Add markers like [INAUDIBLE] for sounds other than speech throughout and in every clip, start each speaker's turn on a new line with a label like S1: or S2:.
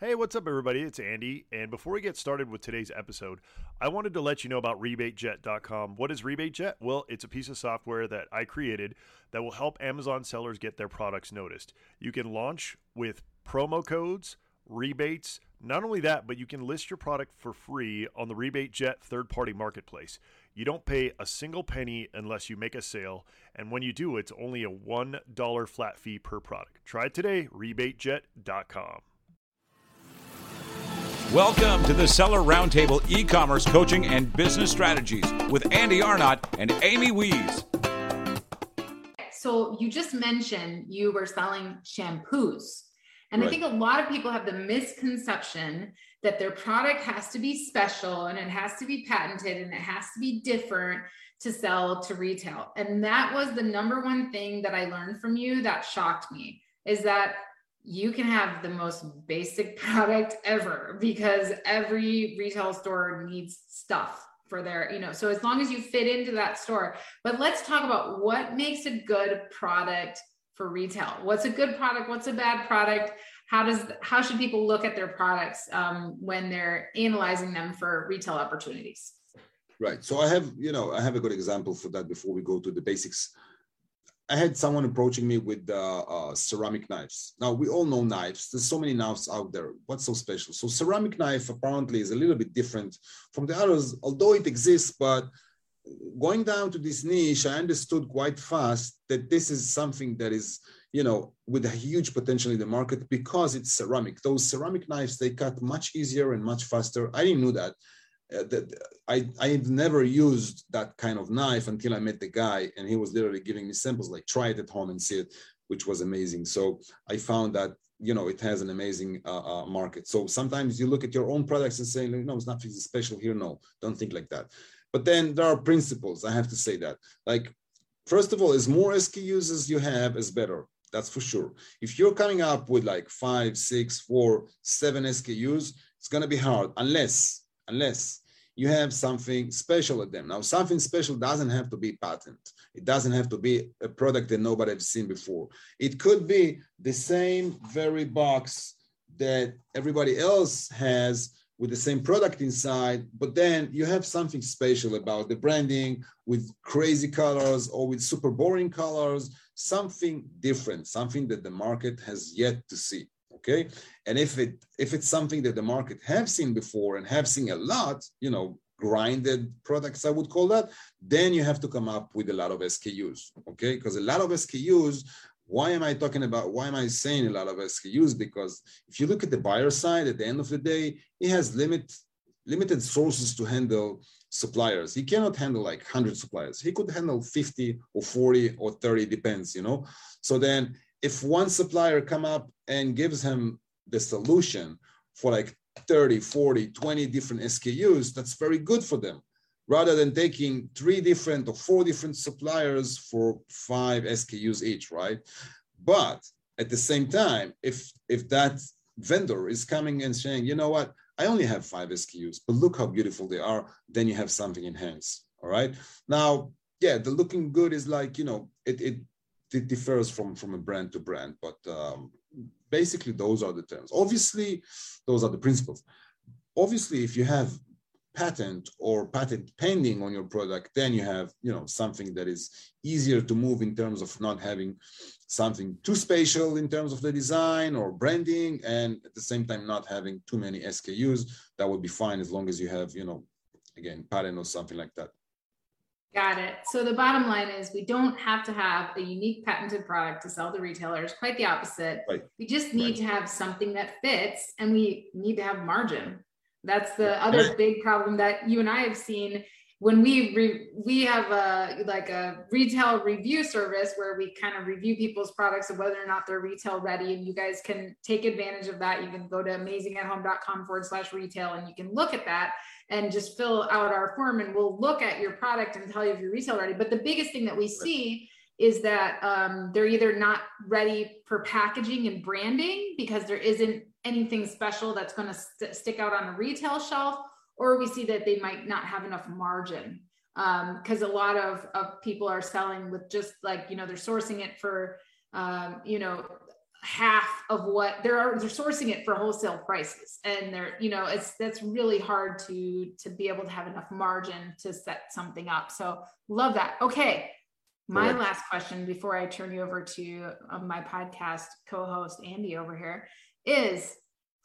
S1: Hey, what's up, everybody? It's Andy. And before we get started with today's episode, I wanted to let you know about RebateJet.com. What is RebateJet? Well, it's a piece of software that I created that will help Amazon sellers get their products noticed. You can launch with promo codes, rebates. Not only that, but you can list your product for free on the RebateJet third party marketplace. You don't pay a single penny unless you make a sale. And when you do, it's only a $1 flat fee per product. Try it today, RebateJet.com.
S2: Welcome to the Seller Roundtable e commerce coaching and business strategies with Andy Arnott and Amy Wees.
S3: So, you just mentioned you were selling shampoos. And
S4: Right.
S3: I think a lot of people have the misconception that their product has to be special and it has to be patented and it has to be different to sell to retail. And that was the number one thing that I learned from you that shocked me is that you can have the most basic [LAUGHS] product ever because every retail store needs stuff for their, you know, so as long as you fit into that store. But let's talk about what makes a good product for retail. What's a good product? What's a bad product? How does how should people look at their products um, when they're analyzing them for retail opportunities?
S4: Right. So I have, you know, I have a good example for that before we go to the basics. I had someone approaching me with uh, uh, ceramic knives. Now we all know knives. There's so many knives out there. What's so special? So ceramic knife apparently is a little bit different from the others, although it exists. But going down to this niche, I understood quite fast that this is something that is, you know, with a huge potential in the market because it's ceramic. Those ceramic knives they cut much easier and much faster. I didn't know that. Uh, that I I've never used that kind of knife until I met the guy, and he was literally giving me samples like try it at home and see it, which was amazing. So I found that you know it has an amazing uh, uh, market. So sometimes you look at your own products and say, no, it's nothing special here. No, don't think like that. But then there are principles. I have to say that. Like first of all, as more SKUs as you have, is better. That's for sure. If you're coming up with like five, six, four, seven SKUs, it's gonna be hard unless unless you have something special at them. Now, something special doesn't have to be patent. It doesn't have to be a product that nobody has seen before. It could be the same very box that everybody else has with the same product inside, but then you have something special about the branding with crazy colors or with super boring colors, something different, something that the market has yet to see okay? And if it if it's something that the market have seen before and have seen a lot you know grinded products i would call that then you have to come up with a lot of skus okay? Because a lot of skus why am i talking about why am i saying a lot of skus because if you look at the buyer side at the end of the day it has limit limited sources to handle suppliers. He cannot handle like 100 suppliers. He could handle 50 or 40 or 30 depends you know? So then if one supplier come up and gives him the solution for like 30 40 20 different skus that's very good for them. Rather than taking three different or four different suppliers for five skus each right? But at the same time if if that vendor is coming and saying you know what? I only have five skus but look how beautiful they are. Then you have something in hands all right? Now yeah the looking good is like you know it, it it differs from from a brand to brand but um, basically those are the terms. Obviously those are the principles. Obviously if you have patent or patent pending on your product then you have you know something that is easier to move in terms of not having something too spatial in terms of the design or branding and at the same time not having too many skus that would be fine as long as you have you know again patent or something like that
S3: Got it. So the bottom line is we don't have to have a unique patented product to sell to retailers. Quite the opposite.
S4: Right.
S3: We just need
S4: Right.
S3: to have something that fits and we need to have margin. That's the other big problem that you and I have seen when we re- we have a like a retail review service where we kind of review people's products and whether or not they're retail ready and you guys can take advantage of that. You can go to amazingathome.com forward slash retail and you can look at that and just fill out our form and we'll look at your product and tell you if you're retail ready. But the biggest thing that we see is that um, they're either not ready for packaging and branding because there isn't anything special that's going to st- stick out on a retail shelf or we see that they might not have enough margin because a lot of, of people are selling with just like you know they're sourcing it for um, you know half of what they're they're sourcing it for wholesale prices. And they're you know it's that's really hard to to be able to have enough margin to set something up. So love that. Okay. My last question before i turn you over to uh, my podcast co-host andy over here is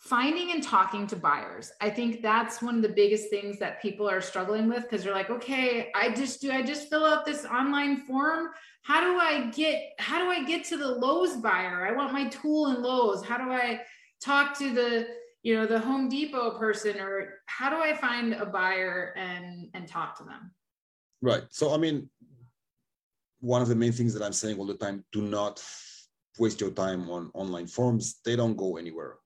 S3: finding and talking to buyers. I think that's one of the biggest things that people are struggling with because they're like okay i just do i just fill out this online form? How do i get how do i get to the lowes buyer? I want my tool in lowes. How do i talk to the you know the home depot person or how do i find a buyer and and talk to them?
S4: Right. So i mean one of the main things that i'm saying all the time do not waste your time on online forms. They don't go anywhere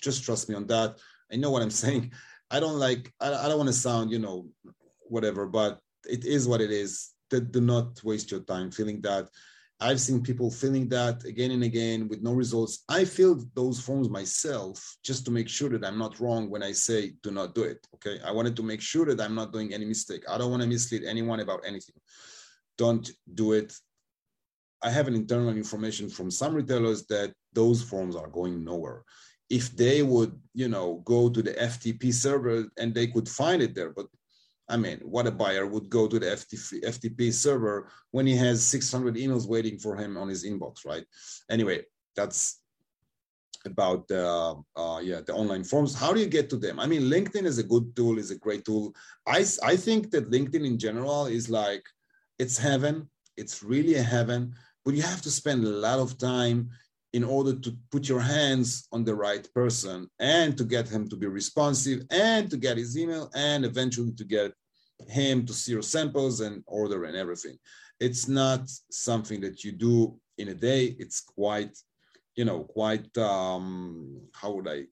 S4: Just trust me on that. I know what I'm [LAUGHS] saying. I don't like. I, I don't want to sound, you know, whatever. But it is what it is. do not waste your time feeling that. I've seen people filling that again and again with no results. I filled those forms myself just to make sure that I'm not wrong when I say do not do it. Okay. I wanted to make sure that I'm not doing any mistake. I don't want to mislead anyone about anything. Don't do it. I have an internal information from some retailers that those forms are going nowhere if they would, you know, go to the FTP server and they could find it there. But I mean, what a buyer would go to the FTP, FTP server when he has 600 emails waiting for him on his inbox, right? Anyway, that's about the uh, yeah the online forms. How do you get to them? I mean, LinkedIn is a good tool, is a great tool. I I think that LinkedIn in general is like it's heaven. It's really a heaven, but you have to spend a lot of time in order to put your hands on the right person and to get him to be responsive and to get his email and eventually to get him to see your samples and order and everything. It's not something that you do in a day. It's quite, you know, quite, um, how would I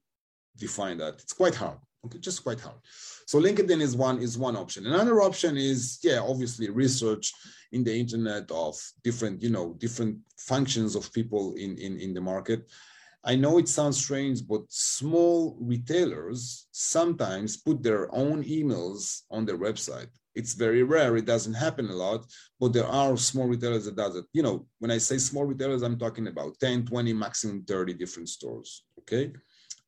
S4: define that? It's quite hard. Okay, just quite hard. So LinkedIn is one is one option. Another option is, yeah, obviously research in the internet of different, you know, different functions of people in, in, in the market. I know it sounds strange, but small retailers sometimes put their own emails on their website. It's very rare. It doesn't happen a lot, but there are small retailers that does it. You know, when I say small retailers, I'm talking about 10, 20, maximum 30 different stores. Okay.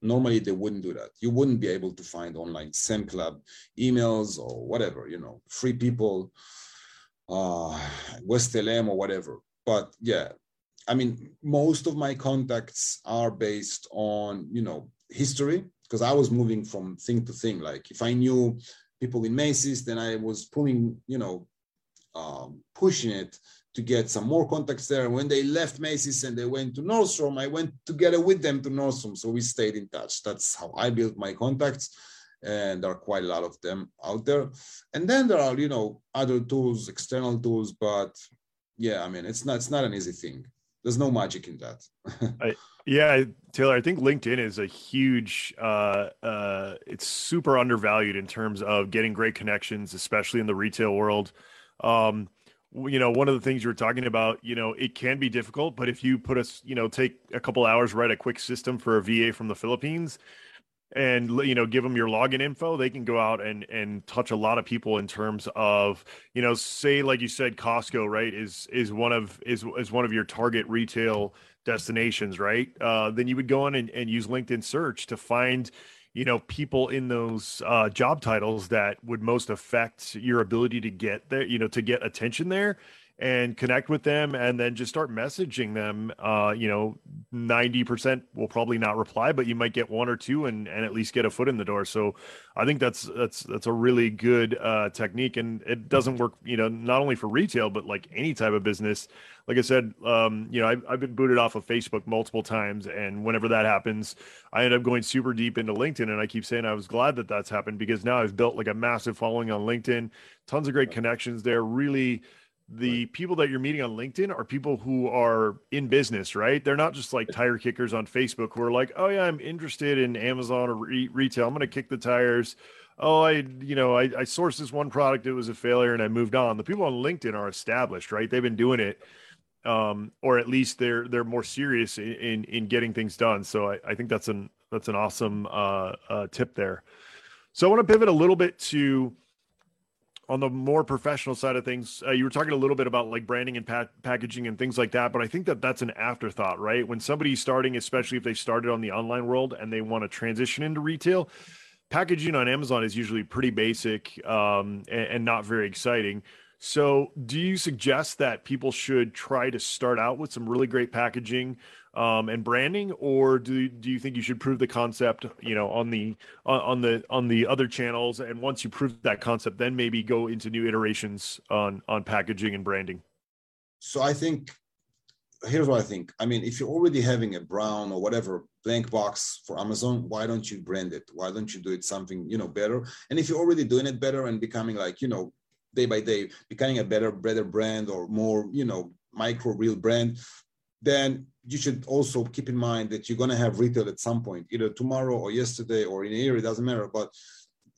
S4: Normally they wouldn't do that. You wouldn't be able to find online SAM Club emails or whatever, you know, free people uh, West Elm or whatever. But yeah, I mean, most of my contacts are based on, you know, history because I was moving from thing to thing. Like if I knew people in Macy's, then I was pulling, you know, um, pushing it to get some more contacts there. When they left Macy's and they went to Nordstrom, I went together with them to Nordstrom. So we stayed in touch. That's how I built my contacts and there are quite a lot of them out there. And then there are, you know, other tools, external tools, but yeah, I mean, it's not it's not an easy thing. There's no magic in that. [LAUGHS]
S1: I, yeah, Taylor, I think LinkedIn is a huge. Uh, uh, it's super undervalued in terms of getting great connections, especially in the retail world. Um, you know one of the things you were talking about you know it can be difficult but if you put us you know take a couple hours write a quick system for a va from the philippines and you know give them your login info they can go out and and touch a lot of people in terms of you know say like you said costco right is is one of is is one of your target retail destinations right? Uh, then you would go on and, and use linkedin search to find you know people in those uh, job titles that would most affect your ability to get there you know to get attention there and connect with them and then just start messaging them uh, you know 90% will probably not reply but you might get one or two and, and at least get a foot in the door. So i think that's that's that's a really good uh, technique. And it doesn't work you know not only for retail but like any type of business. Like i said um, you know I've, I've been booted off of facebook multiple times. And whenever that happens i end up going super deep into linkedin. And i keep saying i was glad that that's happened because now i've built like a massive following on linkedin. Tons of great connections there. Really the people that you're meeting on LinkedIn are people who are in business, right? They're not just like tire kickers on Facebook who are like, oh yeah, I'm interested in Amazon or re- retail. I'm going to kick the tires. Oh, I, you know, I, I sourced this one product. It was a failure and I moved on. The people on LinkedIn are established, right? They've been doing it. Um, or at least they're, they're more serious in, in, in getting things done. So I, I think that's an, that's an awesome, uh, uh, tip there. So I want to pivot a little bit to, on the more professional side of things, uh, you were talking a little bit about like branding and pa- packaging and things like that, but I think that that's an afterthought, right? When somebody's starting, especially if they started on the online world and they want to transition into retail, packaging on Amazon is usually pretty basic um, and, and not very exciting. So, do you suggest that people should try to start out with some really great packaging um, and branding, or do do you think you should prove the concept, you know, on the on the on the other channels, and once you prove that concept, then maybe go into new iterations on on packaging and branding?
S4: So I think here's what I think. I mean, if you're already having a brown or whatever blank box for Amazon, why don't you brand it? Why don't you do it something you know better? And if you're already doing it better and becoming like you know day by day, becoming a better, better brand or more, you know, micro real brand, then you should also keep in mind that you're going to have retail at some point, either tomorrow or yesterday or in a year, it doesn't matter. But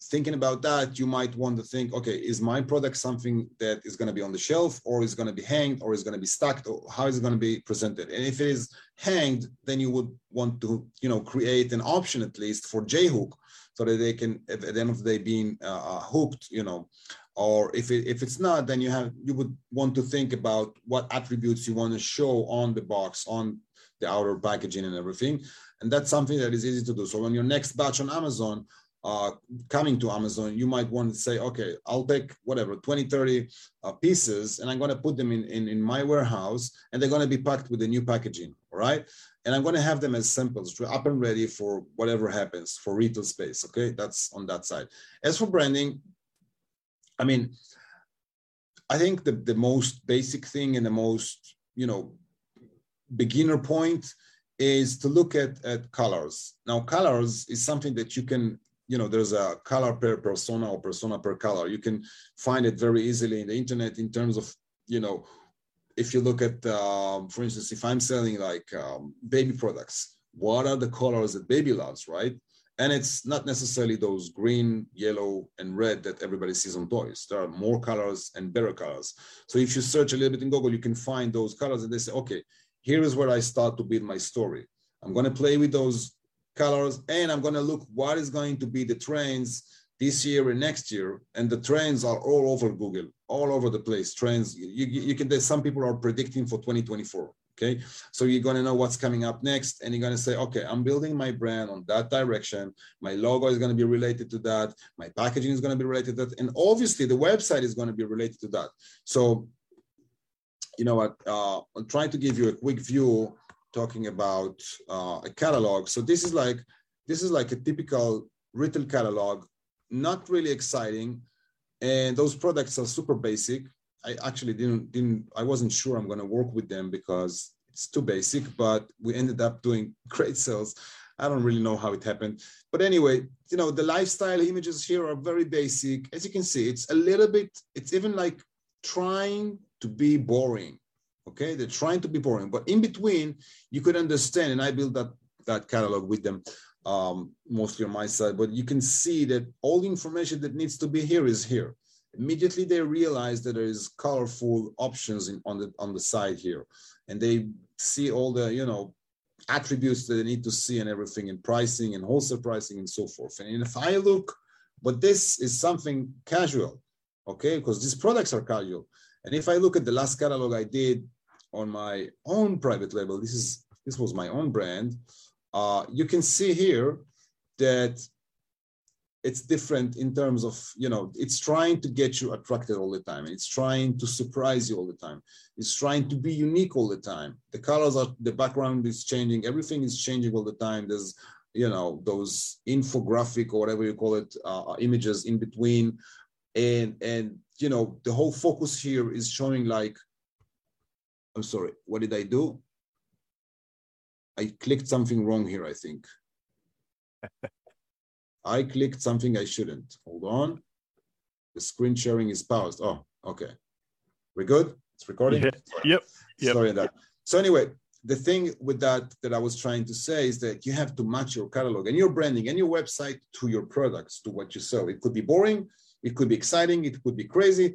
S4: thinking about that, you might want to think, okay, is my product something that is going to be on the shelf or is going to be hanged or is going to be stacked or how is it going to be presented? And if it is hanged, then you would want to, you know, create an option at least for JHook so that they can, at the end of the day, being uh, hooked, you know, or if it, if it's not then you have you would want to think about what attributes you want to show on the box on the outer packaging and everything. And that's something that is easy to do. So on your next batch on amazon uh, coming to amazon you might want to say okay i'll take whatever 20 30 uh, pieces and i'm going to put them in, in in my warehouse and they're going to be packed with the new packaging all right? And i'm going to have them as samples up and ready for whatever happens for retail space okay? That's on that side. As for branding I mean, I think the, the most basic thing and the most, you know, beginner point is to look at, at colors. Now, colors is something that you can, you know, there's a color per persona or persona per color. You can find it very easily in the internet in terms of, you know, if you look at, um, for instance, if I'm selling like um, baby products, what are the colors that baby loves, right? And it's not necessarily those green, yellow, and red that everybody sees on toys. There are more colors and better colors. So if you search a little bit in Google, you can find those colors and they say, okay, here is where I start to build my story. I'm going to play with those colors and I'm going to look what is going to be the trends this year and next year. And the trends are all over Google, all over the place. Trends, you, you can, some people are predicting for 2024. Okay. So you're going to know what's coming up next. And you're going to say, okay, I'm building my brand on that direction. My logo is going to be related to that. My packaging is going to be related to that. And obviously, the website is going to be related to that. So, you know what? Uh, I'm trying to give you a quick view talking about uh, a catalog. So this is like this is like a typical retail catalog, not really exciting, and those products are super basic. I actually didn't didn't I wasn't sure I'm going to work with them because it's too basic, but we ended up doing [LAUGHS] great sales. I don't really know how it happened, but anyway, you know the lifestyle images here are very basic. As you can see, it's a little bit. It's even like trying to be boring. Okay, they're trying to be boring, but in between, you could understand. And I built that that catalog with them um, mostly on my side, but you can see that all the information that needs to be here is here immediately they realize that there is colorful options in, on the on the side here and they see all the you know attributes that they need to see and everything in pricing and wholesale pricing and so forth and if i look but this is something casual okay because these products are casual and if i look at the last catalog i did on my own private label this is this was my own brand uh, you can see here that it's different in terms of you know it's trying to get you attracted all the time. It's trying to surprise you all the time. It's trying to be unique all the time. The colors are the background is changing. Everything is changing all the time. There's you know those infographic or whatever you call it uh, images in between. And and you know the whole focus here is showing like i'm sorry what did i do i clicked something wrong here i think [LAUGHS] I clicked something I shouldn't. Hold on. The screen sharing is paused. Oh, okay. We're good? It's recording?
S1: Yeah. Yep.
S4: yep. Sorry that. So anyway, the thing with that that I was trying to say is that you have to match your catalog and your branding and your website to your products, to what you sell. It could be boring, it could be exciting, it could be crazy.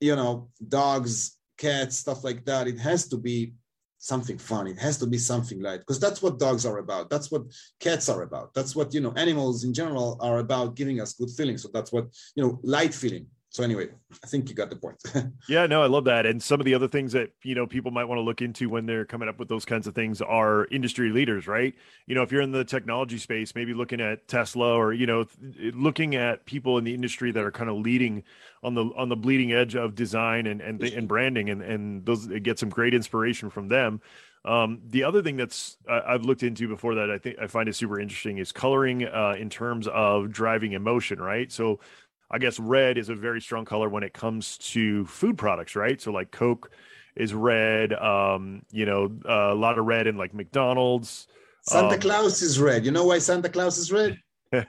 S4: You know, dogs, cats, stuff like that. It has to be something fun. It has to be something light because that's what dogs are about. That's what cats are about. That's what you know animals in general are about, giving us good feelings. So that's what you know light feeling. So anyway, I think you got the point. [LAUGHS]
S1: yeah, no, I love that. And some of the other things that, you know, people might want to look into when they're coming up with those kinds of things are industry leaders, right? You know, if you're in the technology space, maybe looking at Tesla or, you know, looking at people in the industry that are kind of leading on the on the bleeding edge of design and and, and branding and and those get some great inspiration from them. Um, the other thing that's uh, I've looked into before that I think I find is super interesting is coloring uh, in terms of driving emotion, right? So I guess red is a very strong color when it comes to food products, right? So like Coke is red. Um, you know, uh, a lot of red in like McDonald's.
S4: Santa um, Claus is red. You know why Santa Claus is red? [LAUGHS]
S1: no,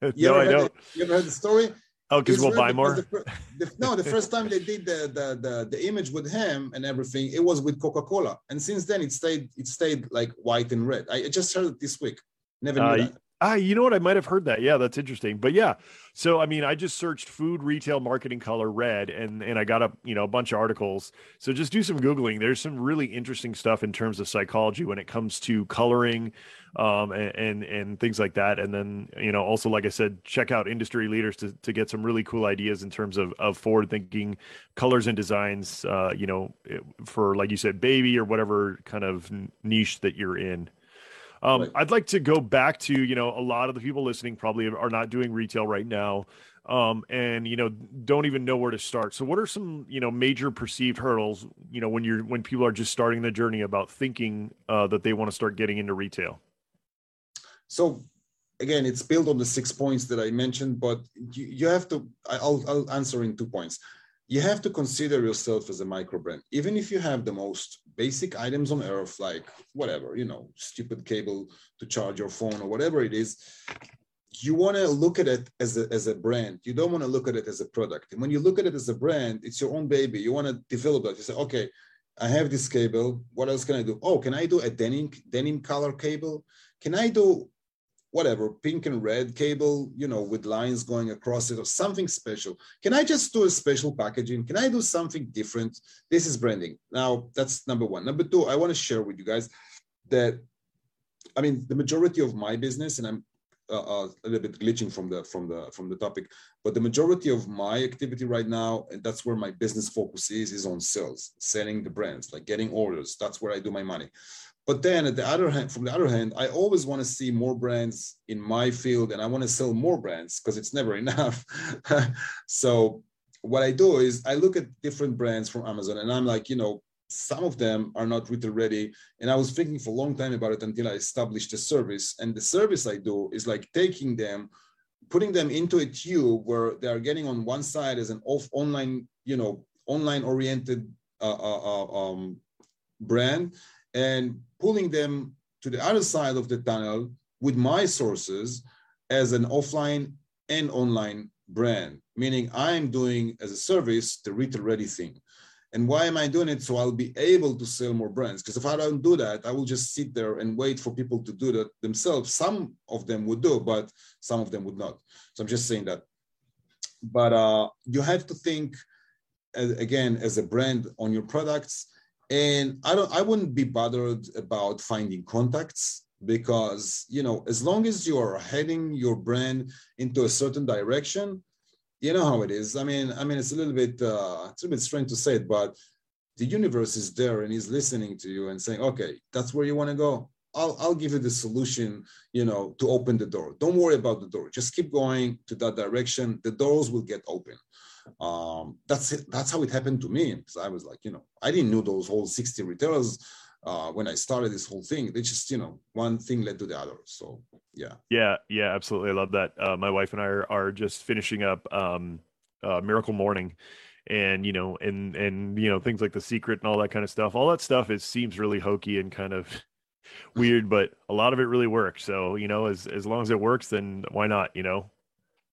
S1: I don't.
S4: you ever heard the story?
S1: Oh, because we'll buy more.
S4: The, the, no, the first time they did the, the the the image with him and everything, it was with Coca Cola, and since then it stayed it stayed like white and red. I just heard it this week. Never knew uh, that.
S1: Ah, you know what? I might have heard that. Yeah, that's interesting. But yeah, so I mean, I just searched food retail marketing color red, and and I got a you know a bunch of articles. So just do some googling. There's some really interesting stuff in terms of psychology when it comes to coloring, um, and, and and things like that. And then you know also like I said, check out industry leaders to to get some really cool ideas in terms of of forward thinking colors and designs. Uh, you know, for like you said, baby or whatever kind of niche that you're in. Um, right. I'd like to go back to you know a lot of the people listening probably are not doing retail right now, um, and you know don't even know where to start. So, what are some you know major perceived hurdles you know when you're when people are just starting the journey about thinking uh, that they want to start getting into retail?
S4: So again, it's built on the six points that I mentioned, but you, you have to. I'll, I'll answer in two points you have to consider yourself as a micro brand even if you have the most basic items on earth like whatever you know stupid cable to charge your phone or whatever it is. You want to look at it as a, as a brand. You don't want to look at it as a product. And when you look at it as a brand it's your own baby. You want to develop that. You say okay i have this cable. What else can i do? Oh can i do a denim denim color cable? Can i do whatever pink and red cable you know with lines going across it or something special. Can i just do a special packaging? Can i do something different? This is branding. Now that's number one. Number two i want to share with you guys that i mean the majority of my business and i'm uh, uh, a little bit glitching from the from the from the topic but the majority of my activity right now and that's where my business focus is is on sales selling the brands like getting orders. That's where i do my money but then at the other hand, from the other hand, I always want to see more brands in my field and I want to sell more brands because it's never [LAUGHS] enough. so what I do is I look at different brands from Amazon and I'm like, you know, some of them are not retail ready. And I was thinking for a long time about it until I established a service. And the service I do is like taking them, putting them into a tube where they are getting on one side as an off online, you know, online oriented uh, uh, uh um, brand and pulling them to the other side of the tunnel with my sources as an offline and online brand, meaning I'm doing as a service the retail ready thing. And why am I doing it? So I'll be able to sell more brands. Because if I don't do that, I will just sit there and wait for people to do that themselves. Some of them would do, but some of them would not. So I'm just saying that. But uh, you have to think, again, as a brand on your products and i don't i wouldn't be bothered about finding contacts because you know as long as you're heading your brand into a certain direction you know how it is i mean i mean it's a little bit uh it's a bit strange to say it but the universe is there and he's listening to you and saying okay that's where you want to go I'll, I'll give you the solution, you know, to open the door. Don't worry about the door. Just keep going to that direction. The doors will get open um, that's it. That's how it happened to me because I was like, you know, I didn't know those whole 60 retailers uh, when I started this whole thing. They just, you know, one thing led to the other. So yeah.
S1: Yeah, yeah, absolutely. I love that. Uh, my wife and I are, are just finishing up um, uh, Miracle Morning and you know and and you know things like the secret and all that kind of stuff all that stuff is seems really hokey and kind of [LAUGHS] weird but a lot of it really works so you know as as long as it works then why not you know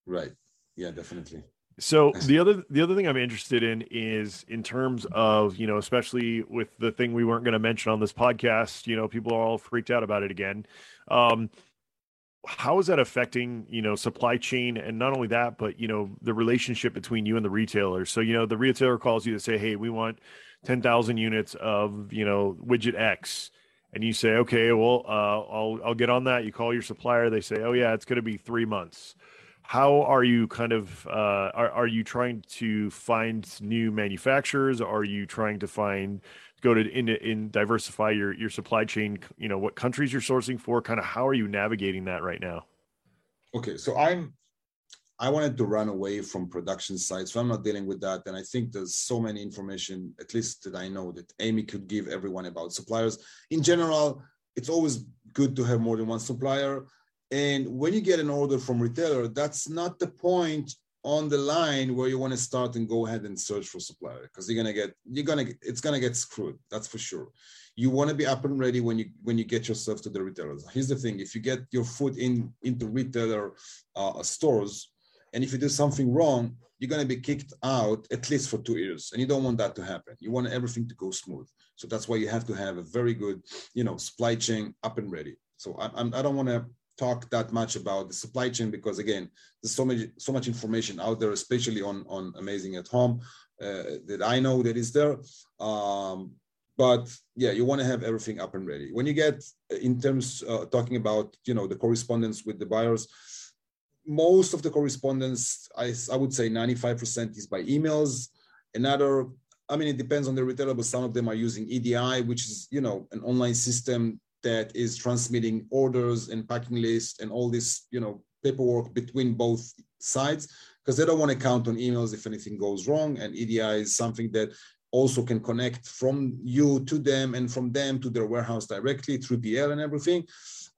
S4: right yeah definitely
S1: so [LAUGHS] the other the other thing I'm interested in is in terms of you know especially with the thing we weren't going to mention on this podcast. You know, people are all freaked out about it again. Um, how is that affecting you know supply chain and not only that, but you know the relationship between you and the retailer? So you know the retailer calls you to say, hey, we want ten thousand units of you know widget X. And you say, okay, well, uh, I'll I'll get on that. You call your supplier. They say, oh yeah, it's going to be three months how are you kind of uh, are, are you trying to find new manufacturers? Are you trying to find go to in, in diversify your your supply chain you know what countries you're sourcing for? Kind of how are you navigating that right now?
S4: Okay so i'm i wanted to run away from production sites so i'm not dealing with that and i think there's so many information at least that i know that amy could give everyone about suppliers. In general it's always good to have more than one supplier and when you get an order from retailer, that's not the point on the line where you want to start and go ahead and search for supplier because you're gonna get you're gonna it's gonna get screwed. That's for sure. You want to be up and ready when you when you get yourself to the retailers. Here's the thing: if you get your foot in into retailer uh, stores, and if you do something wrong, you're going to be kicked out at least for two years and you don't want that to happen you want everything to go smooth so that's why you have to have a very good you know supply chain up and ready so I, i do not want to talk that much about the supply chain because again there's so much so much information out there especially on on amazing at home uh, that i know that is there. Um, but yeah you want to have everything up and ready. When you get in terms uh, talking about you know the correspondence with the buyers most of the correspondence i, I would say 95% is by emails. Another i mean it depends on the retailer but some of them are using edi which is you know an online system that is transmitting orders and packing lists and all this, you know, paperwork between both sides because they don't want to count on emails if anything goes wrong. And EDI is something that also can connect from you to them and from them to their warehouse directly through PL and everything.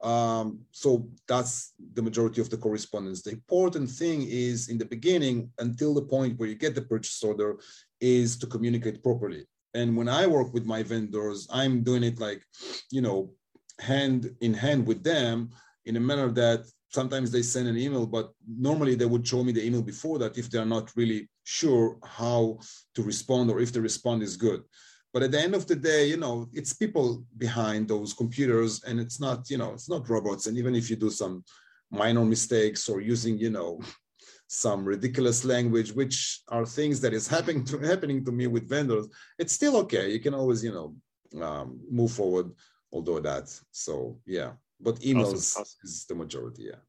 S4: Um, so that's the majority of the correspondence. The important thing is in the beginning, until the point where you get the purchase order, is to communicate properly. And when I work with my vendors, I'm doing it like, you know, hand in hand with them in a manner that sometimes they send an email, but normally they would show me the email before that if they're not really sure how to respond or if the response is good. But at the end of the day, you know, it's people behind those computers and it's not, you know, it's not robots. And even if you do some minor mistakes or using, you know, [LAUGHS] some ridiculous language, which are things that is happening to happening to me with vendors, it's still okay. You can always, you know, um, move forward although that. So yeah, but emails awesome. Awesome. is the majority. Yeah.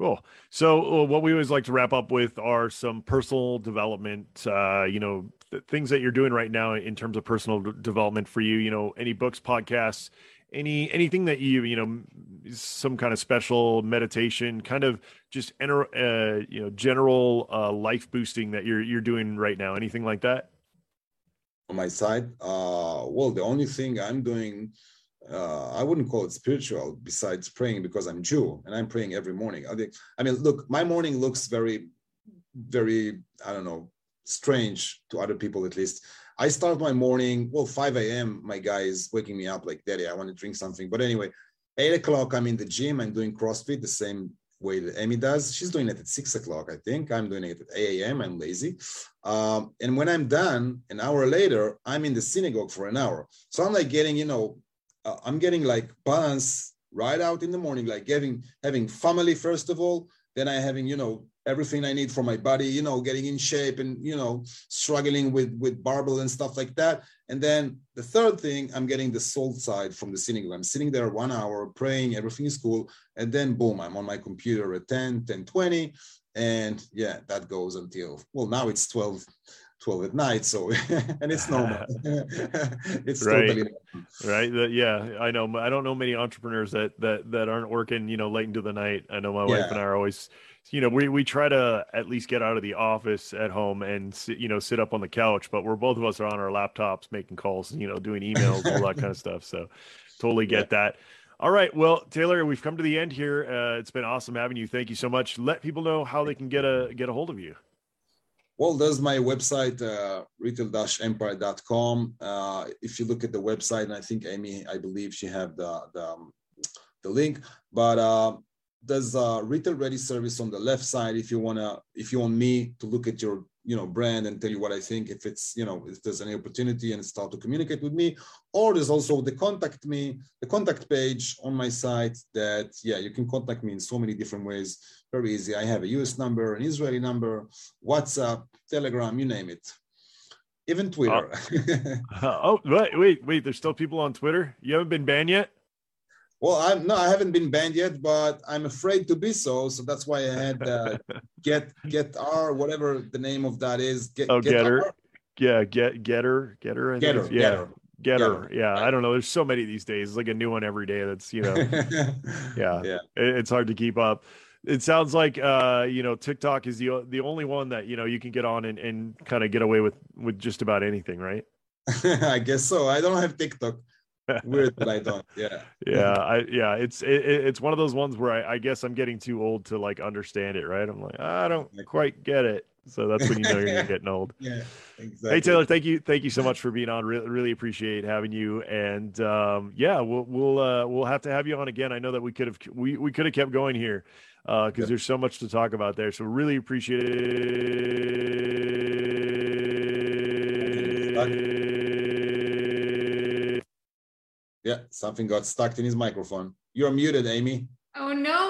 S1: Cool. So, uh, what we always like to wrap up with are some personal development. Uh, you know, th- things that you're doing right now in terms of personal d- development for you. You know, any books, podcasts, any anything that you you know, some kind of special meditation, kind of just enter, uh, you know, general uh, life boosting that you're you're doing right now. Anything like that?
S4: On my side, uh, well, the only thing I'm doing uh, I wouldn't call it spiritual besides praying because I'm Jew and I'm praying every morning. I mean, look, my morning looks very, very, I don't know, strange to other people at least. I start my morning, well, 5 a.m. My guy is waking me up like, Daddy, I want to drink something. But anyway, 8 o'clock, I'm in the gym. I'm doing CrossFit the same way that Amy does. She's doing it at 6 o'clock, I think. I'm doing it at 8 a.m. I'm lazy. Um, and when I'm done, an hour later, I'm in the synagogue for an hour. So I'm like getting, you know, uh, I'm getting like balance right out in the morning, like having having family first of all, then I having you know everything I need for my body, you know, getting in shape and you know struggling with with barbell and stuff like that. And then the third thing, I'm getting the soul side from the synagogue. I'm sitting there one hour praying, everything is cool, and then boom, I'm on my computer at 10, 10, 20, and yeah, that goes until well now it's 12 12 at night so [LAUGHS] and it's normal [LAUGHS] [LAUGHS]
S1: it's right totally right yeah i know i don't know many entrepreneurs that that that aren't working you know late into the night i know my yeah. wife and i are always you know we, we try to at least get out of the office at home and sit, you know sit up on the couch but we're both of us are on our laptops making calls you know doing emails all that kind of stuff so totally get yeah. that all right. Well, Taylor, we've come to the end here. Uh, it's been awesome having you. Thank you so much. Let people know how they can get a get a hold of you.
S4: Well, there's my website, uh, retail-empire.com. Uh, if you look at the website, and I think Amy, I believe she have the the, um, the link, but uh, there's a retail ready service on the left side. If you wanna, if you want me to look at your you know brand and tell you what I think, if it's you know if there's any opportunity and start to communicate with me, or there's also the contact me, the contact page on my site that yeah you can contact me in so many different ways very easy. I have a US number, an Israeli number, WhatsApp, Telegram, you name it. Even Twitter.
S1: Uh, [LAUGHS] oh, wait, wait, wait. There's still people on Twitter. You haven't been banned yet?
S4: Well, I'm no, I haven't been banned yet, but I'm afraid to be so. So that's why I had uh, [LAUGHS] get get R, whatever the name of that is. Get,
S1: oh,
S4: get
S1: Gettr.
S4: R?
S1: Yeah, get Gettr, Gettr. I Gettr, yeah,
S4: Gettr.
S1: Gettr.
S4: Gettr,
S1: Yeah,
S4: right.
S1: I don't know. There's so many these days. It's like a new one every day. That's you know, [LAUGHS] yeah,
S4: Yeah.
S1: It's hard to keep up. It sounds like uh, you know TikTok is the the only one that you know you can get on and, and kind of get away with with just about anything, right? [LAUGHS]
S4: I guess so. I don't have TikTok. Weird, but I don't. Yeah. [LAUGHS]
S1: Yeah, I yeah, it's it, it- it's one of those ones where I, I guess I'm getting too old to like understand it, right? I'm like I don't quite get it, so that's when you know you're [LAUGHS] getting old.
S4: Yeah. Exactly.
S1: Hey Taylor, thank you, thank you so much for being on. Really, really appreciate having you. And um, yeah, we'll we'll uh, we'll have to have you on again. I know that we could have we, we could have kept going here because
S4: Yep.
S1: there's so much to talk about there. So really appreciate it.
S4: Yeah. Something got stuck in his microphone. You're muted, Amy.
S3: Oh no,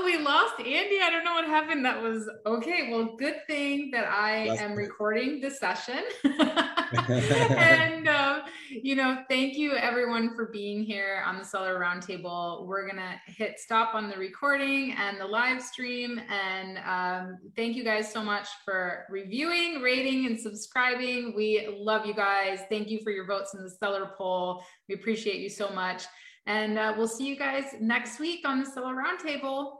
S3: Andy. I don't know what happened. That was okay. Well, good thing that I
S4: That's
S3: am
S4: good.
S3: recording the session. [LAUGHS] and, um, you know, thank you everyone for being here on the Seller Roundtable. We're going to hit stop on the recording and the live stream. And um, thank you guys so much for reviewing, rating, and subscribing. We love you guys. Thank you for your votes in the Seller poll. We appreciate you so much. And uh, we'll see you guys next week on the Seller Roundtable.